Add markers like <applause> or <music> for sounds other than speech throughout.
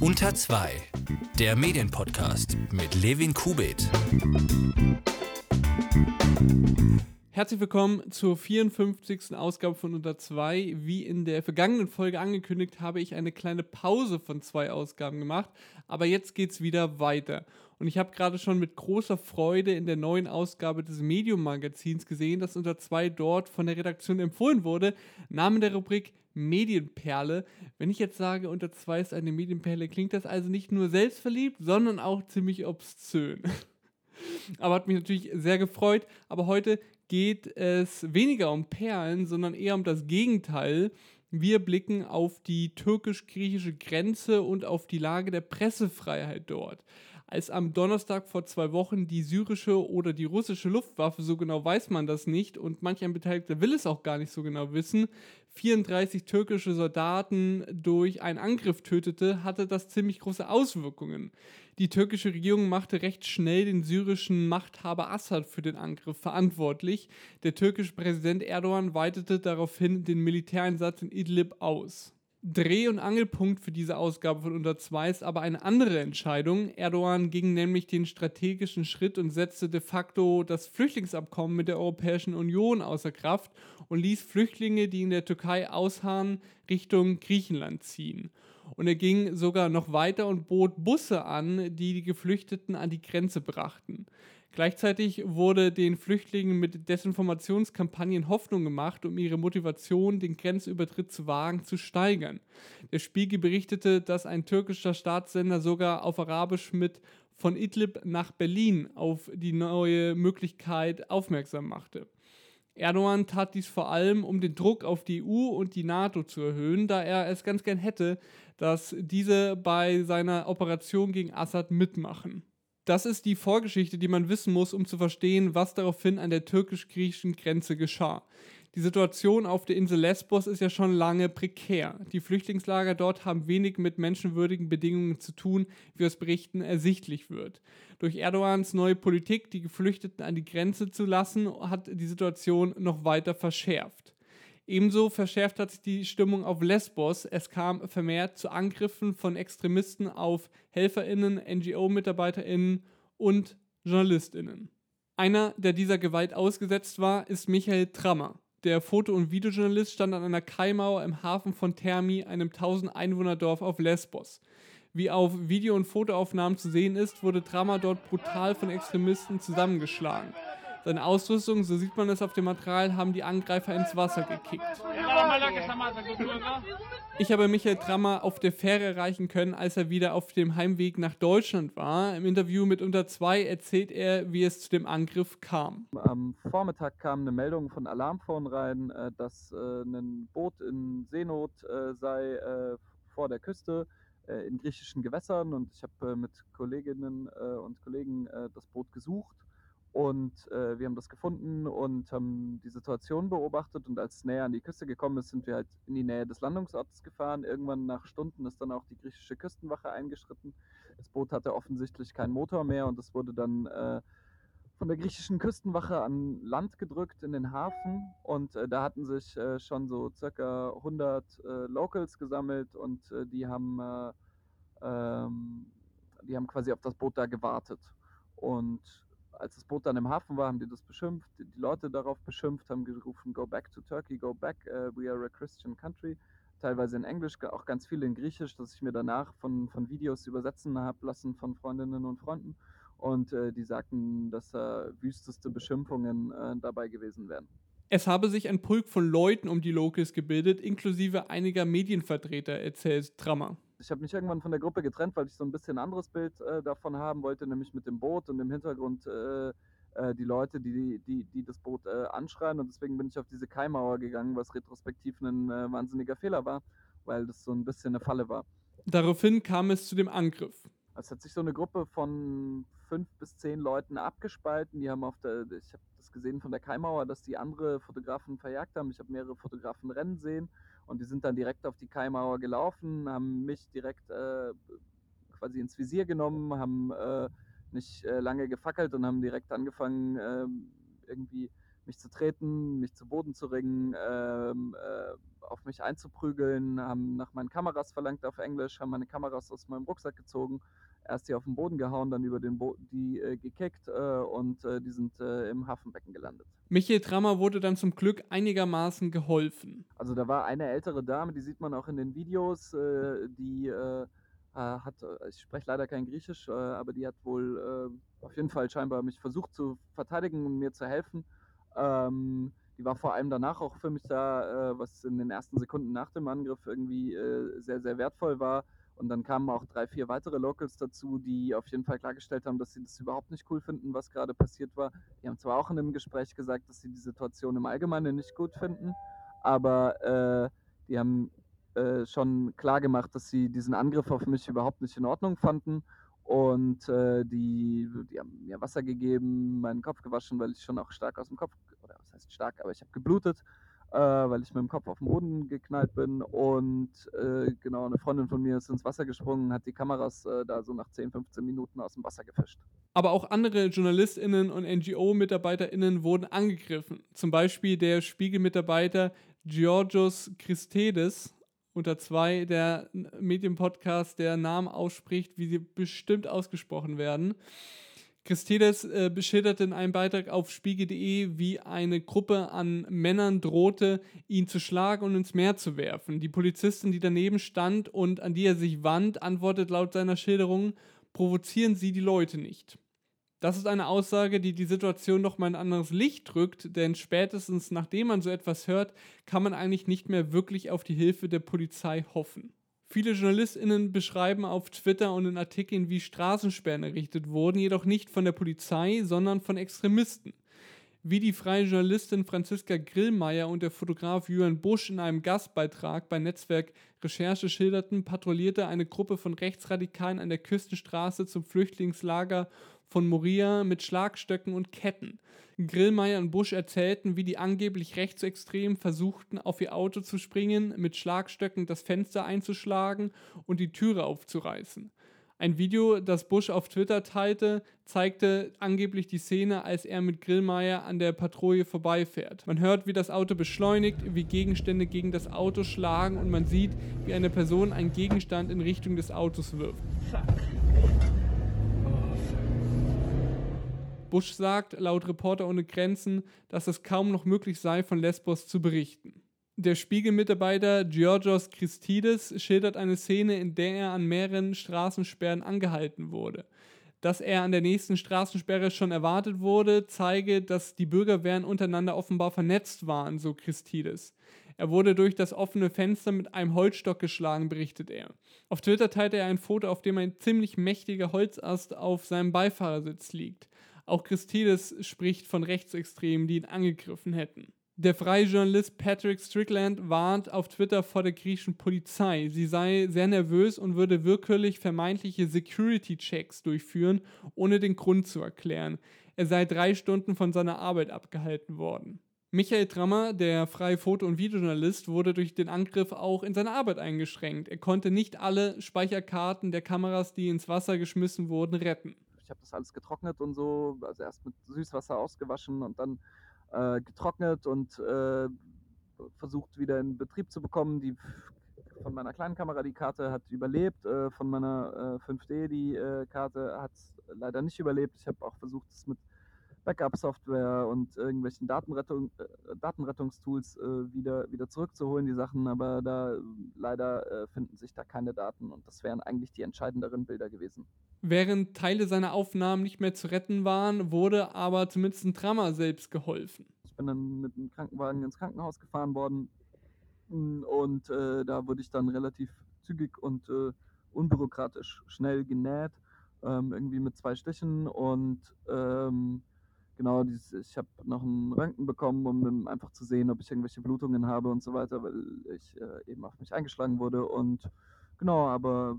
Unter 2, der Medienpodcast mit Levin Kubit. Herzlich willkommen zur 54. Ausgabe von Unter 2. Wie in der vergangenen Folge angekündigt, habe ich eine kleine Pause von zwei Ausgaben gemacht, aber jetzt geht es wieder weiter. Und ich habe gerade schon mit großer Freude in der neuen Ausgabe des Medium-Magazins gesehen, dass Unter 2 dort von der Redaktion empfohlen wurde, Namen der Rubrik Medienperle. Wenn ich jetzt sage, Unter 2 ist eine Medienperle, klingt das also nicht nur selbstverliebt, sondern auch ziemlich obszön. <laughs> aber hat mich natürlich sehr gefreut. Aber heute geht es weniger um Perlen, sondern eher um das Gegenteil. Wir blicken auf die türkisch-griechische Grenze und auf die Lage der Pressefreiheit dort. Als am Donnerstag vor zwei Wochen die syrische oder die russische Luftwaffe, so genau weiß man das nicht und manch ein Beteiligter will es auch gar nicht so genau wissen, 34 türkische Soldaten durch einen Angriff tötete, hatte das ziemlich große Auswirkungen. Die türkische Regierung machte recht schnell den syrischen Machthaber Assad für den Angriff verantwortlich. Der türkische Präsident Erdogan weitete daraufhin den Militäreinsatz in Idlib aus. Dreh- und Angelpunkt für diese Ausgabe von Unter 2 ist aber eine andere Entscheidung. Erdogan ging nämlich den strategischen Schritt und setzte de facto das Flüchtlingsabkommen mit der Europäischen Union außer Kraft und ließ Flüchtlinge, die in der Türkei ausharren, Richtung Griechenland ziehen. Und er ging sogar noch weiter und bot Busse an, die die Geflüchteten an die Grenze brachten. Gleichzeitig wurde den Flüchtlingen mit Desinformationskampagnen Hoffnung gemacht, um ihre Motivation, den Grenzübertritt zu wagen, zu steigern. Der Spiegel berichtete, dass ein türkischer Staatssender sogar auf Arabisch mit von Idlib nach Berlin auf die neue Möglichkeit aufmerksam machte. Erdogan tat dies vor allem, um den Druck auf die EU und die NATO zu erhöhen, da er es ganz gern hätte, dass diese bei seiner Operation gegen Assad mitmachen. Das ist die Vorgeschichte, die man wissen muss, um zu verstehen, was daraufhin an der türkisch-griechischen Grenze geschah. Die Situation auf der Insel Lesbos ist ja schon lange prekär. Die Flüchtlingslager dort haben wenig mit menschenwürdigen Bedingungen zu tun, wie aus Berichten ersichtlich wird. Durch Erdogans neue Politik, die Geflüchteten an die Grenze zu lassen, hat die Situation noch weiter verschärft. Ebenso verschärft hat sich die Stimmung auf Lesbos. Es kam vermehrt zu Angriffen von Extremisten auf HelferInnen, NGO-MitarbeiterInnen und JournalistInnen. Einer, der dieser Gewalt ausgesetzt war, ist Michael Trammer. Der Foto- und Videojournalist stand an einer Kaimauer im Hafen von Thermi, einem 1000 Einwohnerdorf auf Lesbos. Wie auf Video- und Fotoaufnahmen zu sehen ist, wurde Trammer dort brutal von Extremisten zusammengeschlagen. Seine Ausrüstung, so sieht man es auf dem Material, haben die Angreifer ins Wasser gekickt. Ich habe Michael Trammer auf der Fähre erreichen können, als er wieder auf dem Heimweg nach Deutschland war. Im Interview mit Unter 2 erzählt er, wie es zu dem Angriff kam. Am Vormittag kam eine Meldung von Alarmphone rein, äh, dass äh, ein Boot in Seenot äh, sei vor der Küste in griechischen Gewässern und ich habe mit Kolleginnen und Kollegen das Boot gesucht und äh, wir haben das gefunden und haben die Situation beobachtet. Und als es näher an die Küste gekommen ist, sind wir halt in die Nähe des Landungsortes gefahren. Irgendwann nach Stunden ist dann auch die griechische Küstenwache eingeschritten. Das Boot hatte offensichtlich keinen Motor mehr und es wurde dann äh, von der griechischen Küstenwache an Land gedrückt in den Hafen. Und äh, da hatten sich äh, schon so circa 100 äh, Locals gesammelt und äh, die haben. Ähm, die haben quasi auf das Boot da gewartet. Und als das Boot dann im Hafen war, haben die das beschimpft, die Leute darauf beschimpft, haben gerufen, go back to Turkey, go back, uh, we are a Christian country. Teilweise in Englisch, auch ganz viel in Griechisch, dass ich mir danach von, von Videos übersetzen habe lassen von Freundinnen und Freunden. Und äh, die sagten, dass äh, wüsteste Beschimpfungen äh, dabei gewesen wären. Es habe sich ein Pulk von Leuten um die Locals gebildet, inklusive einiger Medienvertreter, erzählt Trammer ich habe mich irgendwann von der Gruppe getrennt, weil ich so ein bisschen ein anderes Bild äh, davon haben wollte, nämlich mit dem Boot und im Hintergrund äh, äh, die Leute, die, die, die das Boot äh, anschreien. Und deswegen bin ich auf diese Kaimauer gegangen, was retrospektiv ein äh, wahnsinniger Fehler war, weil das so ein bisschen eine Falle war. Daraufhin kam es zu dem Angriff. Es hat sich so eine Gruppe von fünf bis zehn Leuten abgespalten. Die haben auf der, ich habe das gesehen von der Kaimauer, dass die andere Fotografen verjagt haben. Ich habe mehrere Fotografen rennen sehen. Und die sind dann direkt auf die Kaimauer gelaufen, haben mich direkt äh, quasi ins Visier genommen, haben äh, nicht äh, lange gefackelt und haben direkt angefangen, ähm, irgendwie mich zu treten, mich zu Boden zu ringen, ähm, äh, auf mich einzuprügeln, haben nach meinen Kameras verlangt auf Englisch, haben meine Kameras aus meinem Rucksack gezogen, erst die auf den Boden gehauen, dann über den Bo die äh, gekickt äh, und äh, die sind äh, im Hafenbecken gelandet. Michael Trammer wurde dann zum Glück einigermaßen geholfen. Also da war eine ältere Dame, die sieht man auch in den Videos, äh, die äh, hat, ich spreche leider kein Griechisch, aber die hat wohl auf jeden Fall scheinbar mich versucht zu verteidigen und mir zu helfen. Ähm, die war vor allem danach auch für mich da, was in den ersten Sekunden nach dem Angriff irgendwie sehr, sehr wertvoll war. Und dann kamen auch drei, vier weitere Locals dazu, die auf jeden Fall klargestellt haben, dass sie das überhaupt nicht cool finden, was gerade passiert war. Die haben zwar auch in einem Gespräch gesagt, dass sie die Situation im Allgemeinen nicht gut finden, aber äh, die haben äh, schon klar gemacht, dass sie diesen Angriff auf mich überhaupt nicht in Ordnung fanden und äh, die, die haben mir Wasser gegeben, meinen Kopf gewaschen, weil ich schon auch stark aus dem Kopf, oder was heißt stark, aber ich habe geblutet, äh, weil ich mit dem Kopf auf den Boden geknallt bin. Und äh, genau, eine Freundin von mir ist ins Wasser gesprungen, hat die Kameras äh, da so nach 10, 15 Minuten aus dem Wasser gefischt. Aber auch andere JournalistInnen und NGO-MitarbeiterInnen wurden angegriffen. Zum Beispiel der Spiegel-Mitarbeiter Georgios Christedes unter zwei der Medienpodcast, der Namen ausspricht, wie sie bestimmt ausgesprochen werden. Christides äh, beschilderte in einem Beitrag auf spiegel.de, wie eine Gruppe an Männern drohte, ihn zu schlagen und ins Meer zu werfen. Die Polizistin, die daneben stand und an die er sich wand, antwortet laut seiner Schilderung, provozieren Sie die Leute nicht. Das ist eine Aussage, die die Situation noch mal ein anderes Licht drückt, denn spätestens nachdem man so etwas hört, kann man eigentlich nicht mehr wirklich auf die Hilfe der Polizei hoffen. Viele JournalistInnen beschreiben auf Twitter und in Artikeln, wie Straßensperren errichtet wurden, jedoch nicht von der Polizei, sondern von Extremisten. Wie die freie Journalistin Franziska Grillmeier und der Fotograf Julian Busch in einem Gastbeitrag bei Netzwerk Recherche schilderten, patrouillierte eine Gruppe von Rechtsradikalen an der Küstenstraße zum Flüchtlingslager von Moria mit Schlagstöcken und Ketten. Grillmeier und Busch erzählten, wie die angeblich Rechtsextremen versuchten, auf ihr Auto zu springen, mit Schlagstöcken das Fenster einzuschlagen und die Türe aufzureißen. Ein Video, das Bush auf Twitter teilte, zeigte angeblich die Szene, als er mit Grillmeier an der Patrouille vorbeifährt. Man hört, wie das Auto beschleunigt, wie Gegenstände gegen das Auto schlagen und man sieht, wie eine Person einen Gegenstand in Richtung des Autos wirft. Fuck. Bush sagt, laut Reporter ohne Grenzen, dass es kaum noch möglich sei, von Lesbos zu berichten. Der Spiegelmitarbeiter Georgios Christides schildert eine Szene, in der er an mehreren Straßensperren angehalten wurde. Dass er an der nächsten Straßensperre schon erwartet wurde, zeige, dass die Bürgerwehren untereinander offenbar vernetzt waren, so Christides. Er wurde durch das offene Fenster mit einem Holzstock geschlagen, berichtet er. Auf Twitter teilte er ein Foto, auf dem ein ziemlich mächtiger Holzast auf seinem Beifahrersitz liegt. Auch Christides spricht von Rechtsextremen, die ihn angegriffen hätten. Der freie Journalist Patrick Strickland warnt auf Twitter vor der griechischen Polizei. Sie sei sehr nervös und würde willkürlich vermeintliche Security-Checks durchführen, ohne den Grund zu erklären. Er sei drei Stunden von seiner Arbeit abgehalten worden. Michael Trammer, der freie Foto- und Videojournalist, wurde durch den Angriff auch in seiner Arbeit eingeschränkt. Er konnte nicht alle Speicherkarten der Kameras, die ins Wasser geschmissen wurden, retten habe das alles getrocknet und so, also erst mit Süßwasser ausgewaschen und dann äh, getrocknet und äh, versucht wieder in Betrieb zu bekommen. Die von meiner kleinen Kamera die Karte hat überlebt, äh, von meiner 5D äh, die äh, Karte hat leider nicht überlebt. Ich habe auch versucht, es mit Backup-Software und irgendwelchen Datenrettung, äh, Datenrettungstools äh, wieder, wieder zurückzuholen, die Sachen, aber da leider äh, finden sich da keine Daten und das wären eigentlich die entscheidenderen Bilder gewesen. Während Teile seiner Aufnahmen nicht mehr zu retten waren, wurde aber zumindest ein Drama selbst geholfen. Ich bin dann mit einem Krankenwagen ins Krankenhaus gefahren worden mm, und äh, da wurde ich dann relativ zügig und äh, unbürokratisch schnell genäht, ähm, irgendwie mit zwei Stichen und ähm, genau, dieses, ich habe noch einen Röntgen bekommen, um einfach zu sehen, ob ich irgendwelche Blutungen habe und so weiter, weil ich äh, eben auf mich eingeschlagen wurde. Und genau, aber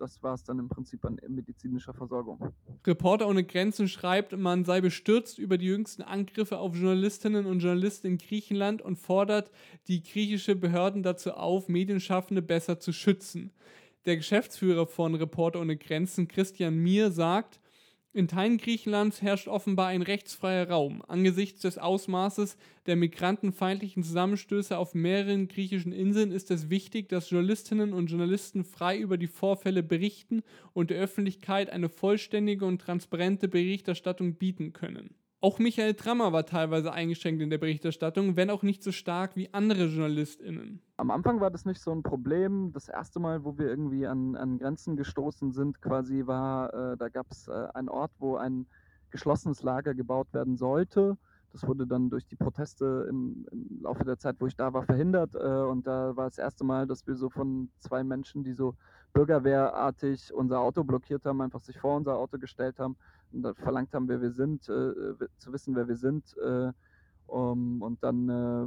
das war es dann im Prinzip an medizinischer Versorgung. Reporter ohne Grenzen schreibt, man sei bestürzt über die jüngsten Angriffe auf Journalistinnen und Journalisten in Griechenland und fordert die griechische Behörden dazu auf, Medienschaffende besser zu schützen. Der Geschäftsführer von Reporter ohne Grenzen, Christian Mier, sagt, In Teilen Griechenlands herrscht offenbar ein rechtsfreier Raum. Angesichts des Ausmaßes der migrantenfeindlichen Zusammenstöße auf mehreren griechischen Inseln ist es wichtig, dass Journalistinnen und Journalisten frei über die Vorfälle berichten und der Öffentlichkeit eine vollständige und transparente Berichterstattung bieten können. Auch Michael Trammer war teilweise eingeschränkt in der Berichterstattung, wenn auch nicht so stark wie andere JournalistInnen. Am Anfang war das nicht so ein Problem. Das erste Mal, wo wir irgendwie an, an Grenzen gestoßen sind, quasi war, äh, da gab es äh, einen Ort, wo ein geschlossenes Lager gebaut werden sollte. Das wurde dann durch die Proteste im, im Laufe der Zeit, wo ich da war, verhindert. Äh, und da war das erste Mal, dass wir so von zwei Menschen, die so bürgerwehrartig unser Auto blockiert haben, einfach sich vor unser Auto gestellt haben verlangt haben, wer wir sind, äh, zu wissen, wer wir sind. Äh, um, und dann äh,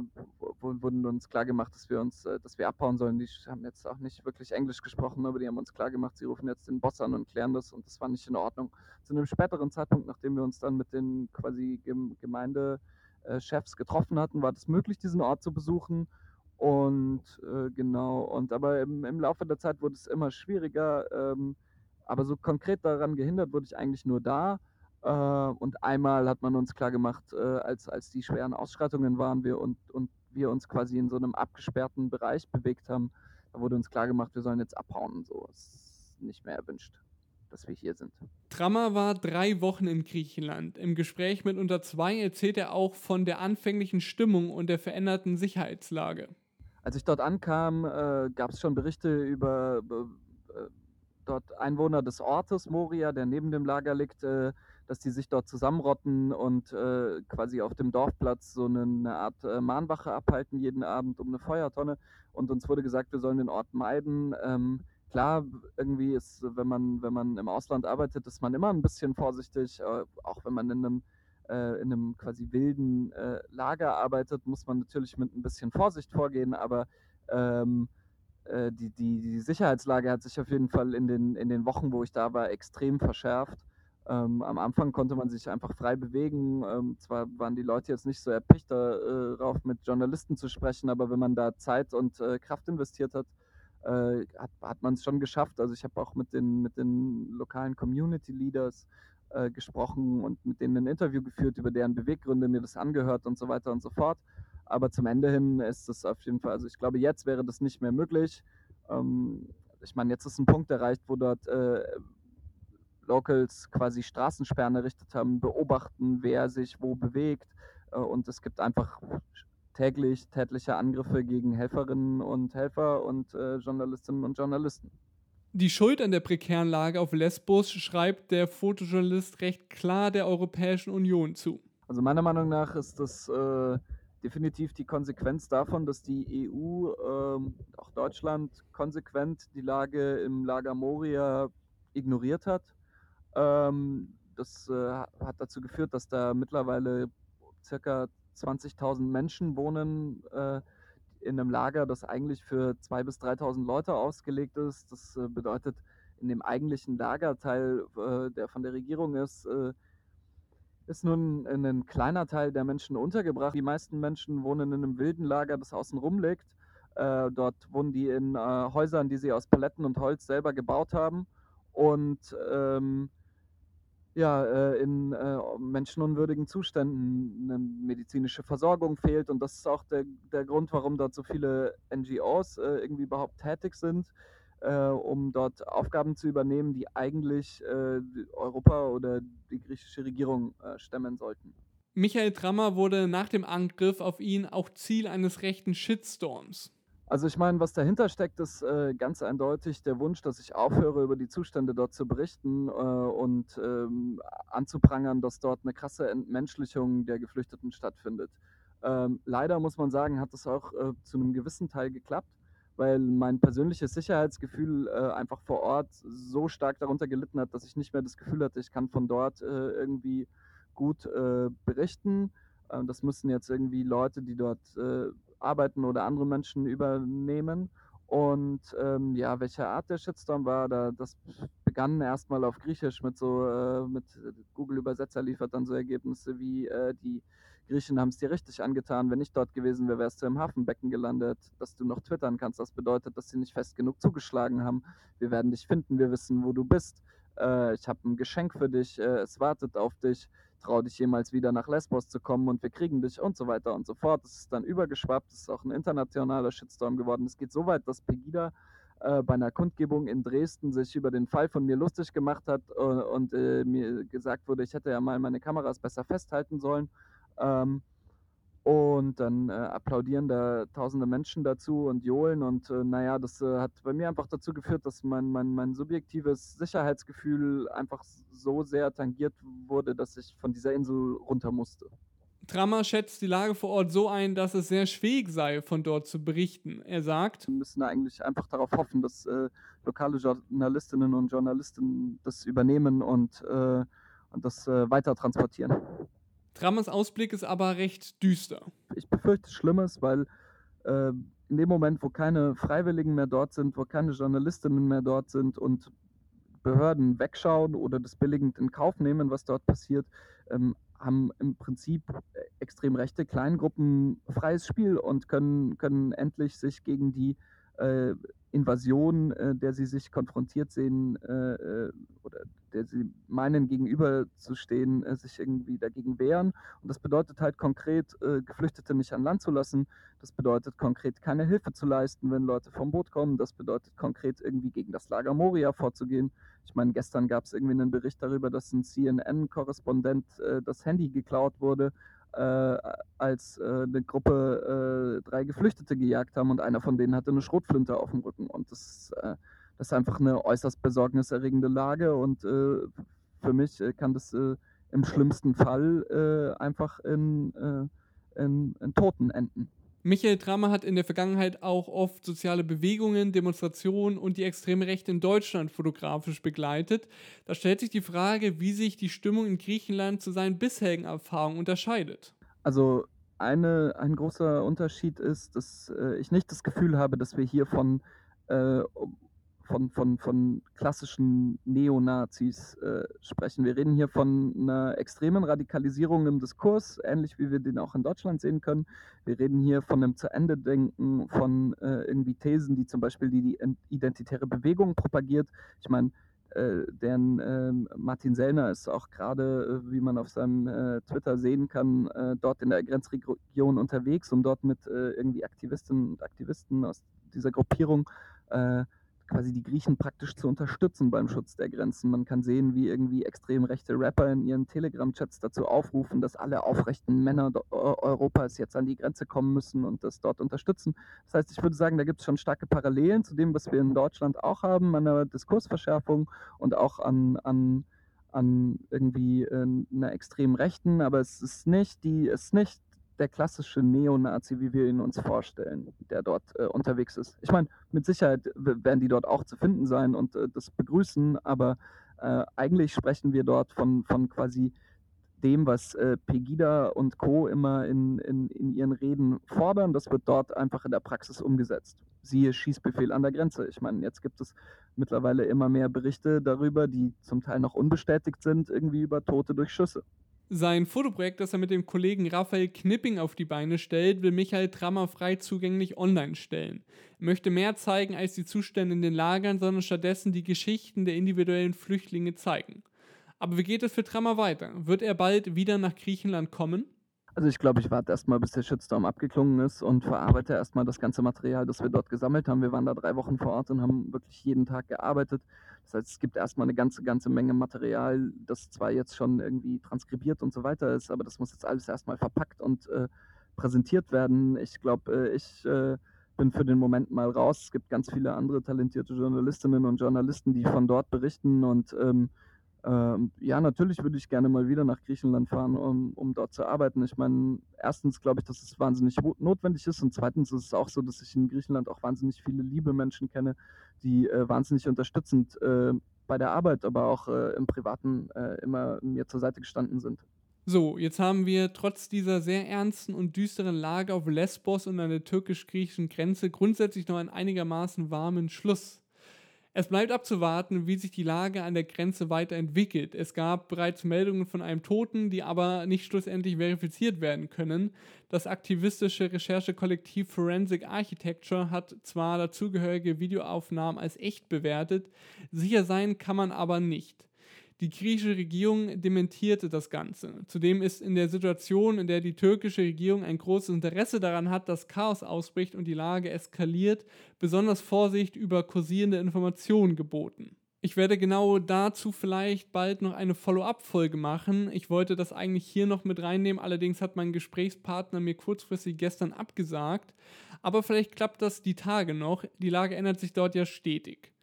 wurden uns klar gemacht, dass wir uns, äh, dass wir abhauen sollen. Die haben jetzt auch nicht wirklich Englisch gesprochen, aber die haben uns klar gemacht, sie rufen jetzt den Boss an und klären das und das war nicht in Ordnung. Zu einem späteren Zeitpunkt, nachdem wir uns dann mit den quasi Gemeindechefs getroffen hatten, war das möglich, diesen Ort zu besuchen. Und äh, genau, und aber im, im, Laufe der Zeit wurde es immer schwieriger. Ähm, aber so konkret daran gehindert wurde ich eigentlich nur da. Äh, und einmal hat man uns klar gemacht, äh, als, als die schweren Ausschreitungen waren wir und, und wir uns quasi in so einem abgesperrten Bereich bewegt haben, da wurde uns klar gemacht, wir sollen jetzt abhauen. So ist nicht mehr erwünscht, dass wir hier sind. Trammer war drei Wochen in Griechenland. Im Gespräch mit Unter 2 erzählt er auch von der anfänglichen Stimmung und der veränderten Sicherheitslage. Als ich dort ankam, äh, gab es schon Berichte über Einwohner des Ortes Moria, der neben dem Lager liegt, äh, dass die sich dort zusammenrotten und äh, quasi auf dem Dorfplatz so eine, Art äh, Mahnwache abhalten jeden Abend um eine Feuertonne. Und uns wurde gesagt, wir sollen den Ort meiden. Ähm, klar, irgendwie ist, wenn man, wenn man im Ausland arbeitet, ist man immer ein bisschen vorsichtig, auch wenn man in einem in einem quasi wilden Lager arbeitet, muss man natürlich mit ein bisschen Vorsicht vorgehen, aber ähm, äh, die, die, die Sicherheitslage hat sich auf jeden Fall in den, in den Wochen, wo ich da war, extrem verschärft. Ähm, am Anfang konnte man sich einfach frei bewegen. Ähm, zwar waren die Leute jetzt nicht so erpicht darauf, äh, mit Journalisten zu sprechen, aber wenn man da Zeit und äh, Kraft investiert hat, äh, hat, hat man es schon geschafft. Also ich habe auch mit den, mit den lokalen Community Leaders äh, gesprochen und mit denen ein Interview geführt über deren Beweggründe, mir das angehört und so weiter und so fort. Aber zum Ende hin ist es auf jeden Fall, also ich glaube, jetzt wäre das nicht mehr möglich. Ähm, ich meine, jetzt ist ein Punkt erreicht, wo dort äh, Locals quasi Straßensperren errichtet haben, beobachten, wer sich wo bewegt. Äh, und es gibt einfach täglich tätliche Angriffe gegen Helferinnen und Helfer und äh, Journalistinnen und Journalisten. Die Schuld an der prekären Lage auf Lesbos schreibt der Fotojournalist recht klar der Europäischen Union zu. Also meiner Meinung nach ist das äh, definitiv die Konsequenz davon, dass die EU, ähm, auch Deutschland, konsequent die Lage im Lager Moria ignoriert hat. Ähm, das äh, hat dazu geführt, dass da mittlerweile circa 20.000 Menschen wohnen äh, in einem Lager, das eigentlich für 2.000 bis 3.000 Leute ausgelegt ist. Das äh, bedeutet, in dem eigentlichen Lagerteil, äh, der von der Regierung ist, äh, ist nun ein kleiner Teil der Menschen untergebracht. Die meisten Menschen wohnen in einem wilden Lager, das außen rum liegt. Äh, dort wohnen die in Häusern, die sie aus Paletten und Holz selber gebaut haben. Und ähm, ja, äh, in äh, menschenunwürdigen Zuständen eine medizinische Versorgung fehlt. Und das ist auch der, der Grund, warum dort so viele NGOs äh, irgendwie überhaupt tätig sind, äh, um dort Aufgaben zu übernehmen, die eigentlich äh, Europa oder die griechische Regierung äh, stemmen sollten. Michael Trammer wurde nach dem Angriff auf ihn auch Ziel eines rechten Shitstorms. Also ich meine, was dahinter steckt, ist äh, ganz eindeutig der Wunsch, dass ich aufhöre, über die Zustände dort zu berichten äh, und ähm, anzuprangern, dass dort eine krasse Entmenschlichung der Geflüchteten stattfindet. Ähm, leider muss man sagen, hat das auch äh, zu einem gewissen Teil geklappt, weil mein persönliches Sicherheitsgefühl äh, einfach vor Ort so stark darunter gelitten hat, dass ich nicht mehr das Gefühl hatte, ich kann von dort äh, irgendwie gut äh, berichten. das müssen jetzt irgendwie Leute, die dort arbeiten oder andere Menschen übernehmen. Und ähm, ja, welche Art der Shitstorm war, da, das begann erstmal auf Griechisch mit so, äh, mit Google Übersetzer liefert dann so Ergebnisse wie, äh, die Griechen haben es dir richtig angetan, wenn ich dort gewesen wäre, wärst du im Hafenbecken gelandet, dass du noch twittern kannst. Das bedeutet, dass sie nicht fest genug zugeschlagen haben. Wir werden dich finden, wir wissen, wo du bist. äh, ich habe ein Geschenk für dich, äh, es wartet auf dich, trau dich jemals wieder nach Lesbos zu kommen und wir kriegen dich und so weiter und so fort. Das ist dann übergeschwappt, das ist auch ein internationaler Shitstorm geworden. Es geht so weit, dass Pegida äh, bei einer Kundgebung in Dresden sich über den Fall von mir lustig gemacht hat äh, und äh, mir gesagt wurde, ich hätte ja mal meine Kameras besser festhalten sollen. Ähm, und dann äh, applaudieren da tausende Menschen dazu und johlen. Und äh, naja, das äh, hat bei mir einfach dazu geführt, dass mein, mein, mein subjektives Sicherheitsgefühl einfach so sehr tangiert wurde, dass ich von dieser Insel runter musste. Trammer schätzt die Lage vor Ort so ein, dass es sehr schwierig sei, von dort zu berichten. Er sagt, wir müssen eigentlich einfach darauf hoffen, dass äh, lokale Journalistinnen und Journalisten das übernehmen und, äh, und das äh, weiter transportieren. Trammers Ausblick ist aber recht düster. Ich befürchte Schlimmes, weil äh, in dem Moment, wo keine Freiwilligen mehr dort sind, wo keine Journalistinnen mehr dort sind und Behörden wegschauen oder das billigend in Kauf nehmen, was dort passiert, ähm, haben im Prinzip extrem rechte Kleingruppen freies Spiel und können, können endlich sich gegen die äh, Invasion, äh, der sie sich konfrontiert sehen äh, äh oder der sie meinen gegenüberzustehen, äh, sich irgendwie dagegen wehren. Und das bedeutet halt konkret, äh, Geflüchtete nicht an Land zu lassen. Das bedeutet konkret, keine Hilfe zu leisten, wenn Leute vom Boot kommen. Das bedeutet konkret, irgendwie gegen das Lager Moria vorzugehen. Ich meine, gestern gab es irgendwie einen Bericht darüber, dass ein CNN-Korrespondent äh, das Handy geklaut wurde äh, als äh, eine Gruppe äh, drei Geflüchtete gejagt haben und einer von denen hatte eine Schrotflinte auf dem Rücken. Und das, äh, das ist einfach eine äußerst besorgniserregende Lage und äh, für mich äh, kann das im schlimmsten Fall einfach in, in, in Toten enden. Michael Trammer hat in der Vergangenheit auch oft soziale Bewegungen, Demonstrationen und die extreme Rechte in Deutschland fotografisch begleitet. Da stellt sich die Frage, wie sich die Stimmung in Griechenland zu seinen bisherigen Erfahrungen unterscheidet. Also eine, ein großer Unterschied ist, dass äh, ich nicht das Gefühl habe, dass wir hier von äh, von, von, von klassischen Neonazis äh, sprechen. Wir reden hier von einer extremen Radikalisierung im Diskurs, ähnlich wie wir den auch in Deutschland sehen können. Wir reden hier von einem Zu-Ende-Denken, von äh, irgendwie Thesen, die zum Beispiel die, die identitäre Bewegung propagiert. Ich meine, äh, deren äh, Martin Sellner ist auch gerade, äh, wie man auf seinem äh, Twitter sehen kann, äh, dort in der Grenzregion unterwegs, um dort mit äh, irgendwie Aktivistinnen und Aktivisten aus dieser Gruppierung quasi die Griechen praktisch zu unterstützen beim Schutz der Grenzen. Man kann sehen, wie irgendwie extrem rechte Rapper in ihren Telegram-Chats dazu aufrufen, dass alle aufrechten Männer Europas jetzt an die Grenze kommen müssen und das dort unterstützen. Das heißt, ich würde sagen, da gibt es schon starke Parallelen zu dem, was wir in Deutschland auch haben, an einer Diskursverschärfung und auch an, an an irgendwie äh, einer extrem Rechten, aber es ist nicht die, es ist nicht der klassische Neonazi, wie wir ihn uns vorstellen, der dort äh, unterwegs ist. Ich meine, mit Sicherheit werden die dort auch zu finden sein und äh, das begrüßen, aber äh, eigentlich sprechen wir dort von, von quasi dem, was äh, Pegida und Co. immer in, in, in ihren Reden fordern. Das wird dort einfach in der Praxis umgesetzt. Siehe Schießbefehl an der Grenze. Ich meine, jetzt gibt es mittlerweile immer mehr Berichte darüber, die zum Teil noch unbestätigt sind, irgendwie über Tote durch Schüsse. Sein Fotoprojekt, das er mit dem Kollegen Raphael Knipping auf die Beine stellt, will Michael Trammer frei zugänglich online stellen. Er möchte mehr zeigen als die Zustände in den Lagern, sondern stattdessen die Geschichten der individuellen Flüchtlinge zeigen. Aber wie geht es für Trammer weiter? Wird er bald wieder nach Griechenland kommen? Also ich glaube, ich warte erstmal, bis der Shitstorm abgeklungen ist und verarbeite erstmal das ganze Material, das wir dort gesammelt haben. Wir waren da drei Wochen vor Ort und haben wirklich jeden Tag gearbeitet. Das heißt, es gibt erstmal eine ganze, ganze Menge Material, das zwar jetzt schon irgendwie transkribiert und so weiter ist, aber das muss jetzt alles erstmal verpackt und äh, präsentiert werden. Ich glaube, äh, ich äh, bin für den Moment mal raus. Es gibt ganz viele andere talentierte Journalistinnen und Journalisten, die von dort berichten und ähm, ähm, ja, natürlich würde ich gerne mal wieder nach Griechenland fahren, um, um dort zu arbeiten. Ich meine, erstens glaube ich, dass es wahnsinnig notwendig ist und zweitens ist es auch so, dass ich in Griechenland auch wahnsinnig viele liebe Menschen kenne, die äh, wahnsinnig unterstützend äh, bei der Arbeit, aber auch äh, im Privaten äh, immer mir zur Seite gestanden sind. So, jetzt haben wir trotz dieser sehr ernsten und düsteren Lage auf Lesbos und an der türkisch-griechischen Grenze grundsätzlich noch einen einigermaßen warmen Schluss Es bleibt abzuwarten, wie sich die Lage an der Grenze weiterentwickelt. Es gab bereits Meldungen von einem Toten, die aber nicht schlussendlich verifiziert werden können. Das aktivistische Recherchekollektiv Forensic Architecture hat zwar dazugehörige Videoaufnahmen als echt bewertet, sicher sein kann man aber nicht. Die griechische Regierung dementierte das Ganze. Zudem ist in der Situation, in der die türkische Regierung ein großes Interesse daran hat, dass Chaos ausbricht und die Lage eskaliert, besonders Vorsicht über kursierende Informationen geboten. Ich werde genau dazu vielleicht bald noch eine Follow-up-Folge machen. Ich wollte das eigentlich hier noch mit reinnehmen, allerdings hat mein Gesprächspartner mir kurzfristig gestern abgesagt. Aber vielleicht klappt das die Tage noch. Die Lage ändert sich dort ja stetig.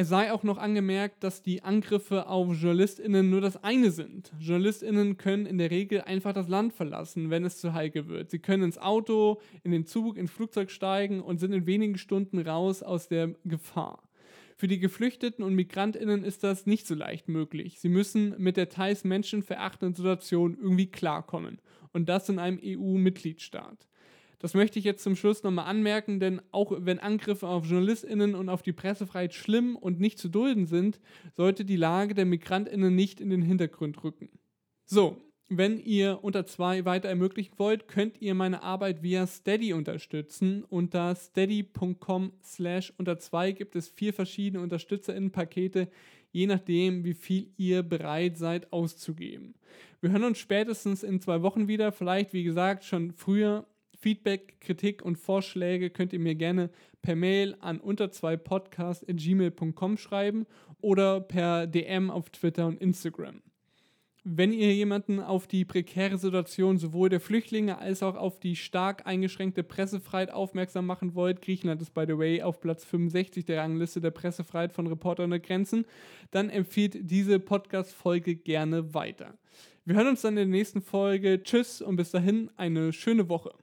Es sei auch noch angemerkt, dass die Angriffe auf JournalistInnen nur das eine sind. JournalistInnen können in der Regel einfach das Land verlassen, wenn es zu heikel wird. Sie können ins Auto, in den Zug, ins Flugzeug steigen und sind in wenigen Stunden raus aus der Gefahr. Für die Geflüchteten und MigrantInnen ist das nicht so leicht möglich. Sie müssen mit der teils menschenverachtenden Situation irgendwie klarkommen. Und das in einem EU-Mitgliedstaat. Das möchte ich jetzt zum Schluss nochmal anmerken, denn auch wenn Angriffe auf JournalistInnen und auf die Pressefreiheit schlimm und nicht zu dulden sind, sollte die Lage der MigrantInnen nicht in den Hintergrund rücken. So, wenn ihr unter zwei weiter ermöglichen wollt, könnt ihr meine Arbeit via Steady unterstützen. Unter steady.com slash unter zwei gibt es vier verschiedene UnterstützerInnen-Pakete, je nachdem, wie viel ihr bereit seid auszugeben. Wir hören uns spätestens in zwei Wochen wieder, vielleicht wie gesagt schon früher. Feedback, Kritik und Vorschläge könnt ihr mir gerne per Mail an unter zwei podcast.gmail.com schreiben oder per DM auf Twitter und Instagram. Wenn ihr jemanden auf die prekäre Situation sowohl der Flüchtlinge als auch auf die stark eingeschränkte Pressefreiheit aufmerksam machen wollt, Griechenland ist by the way auf Platz 65 der Rangliste der Pressefreiheit von Reporter ohne Grenzen, dann empfiehlt diese Podcast-Folge gerne weiter. Wir hören uns dann in der nächsten Folge. Tschüss und bis dahin eine schöne Woche.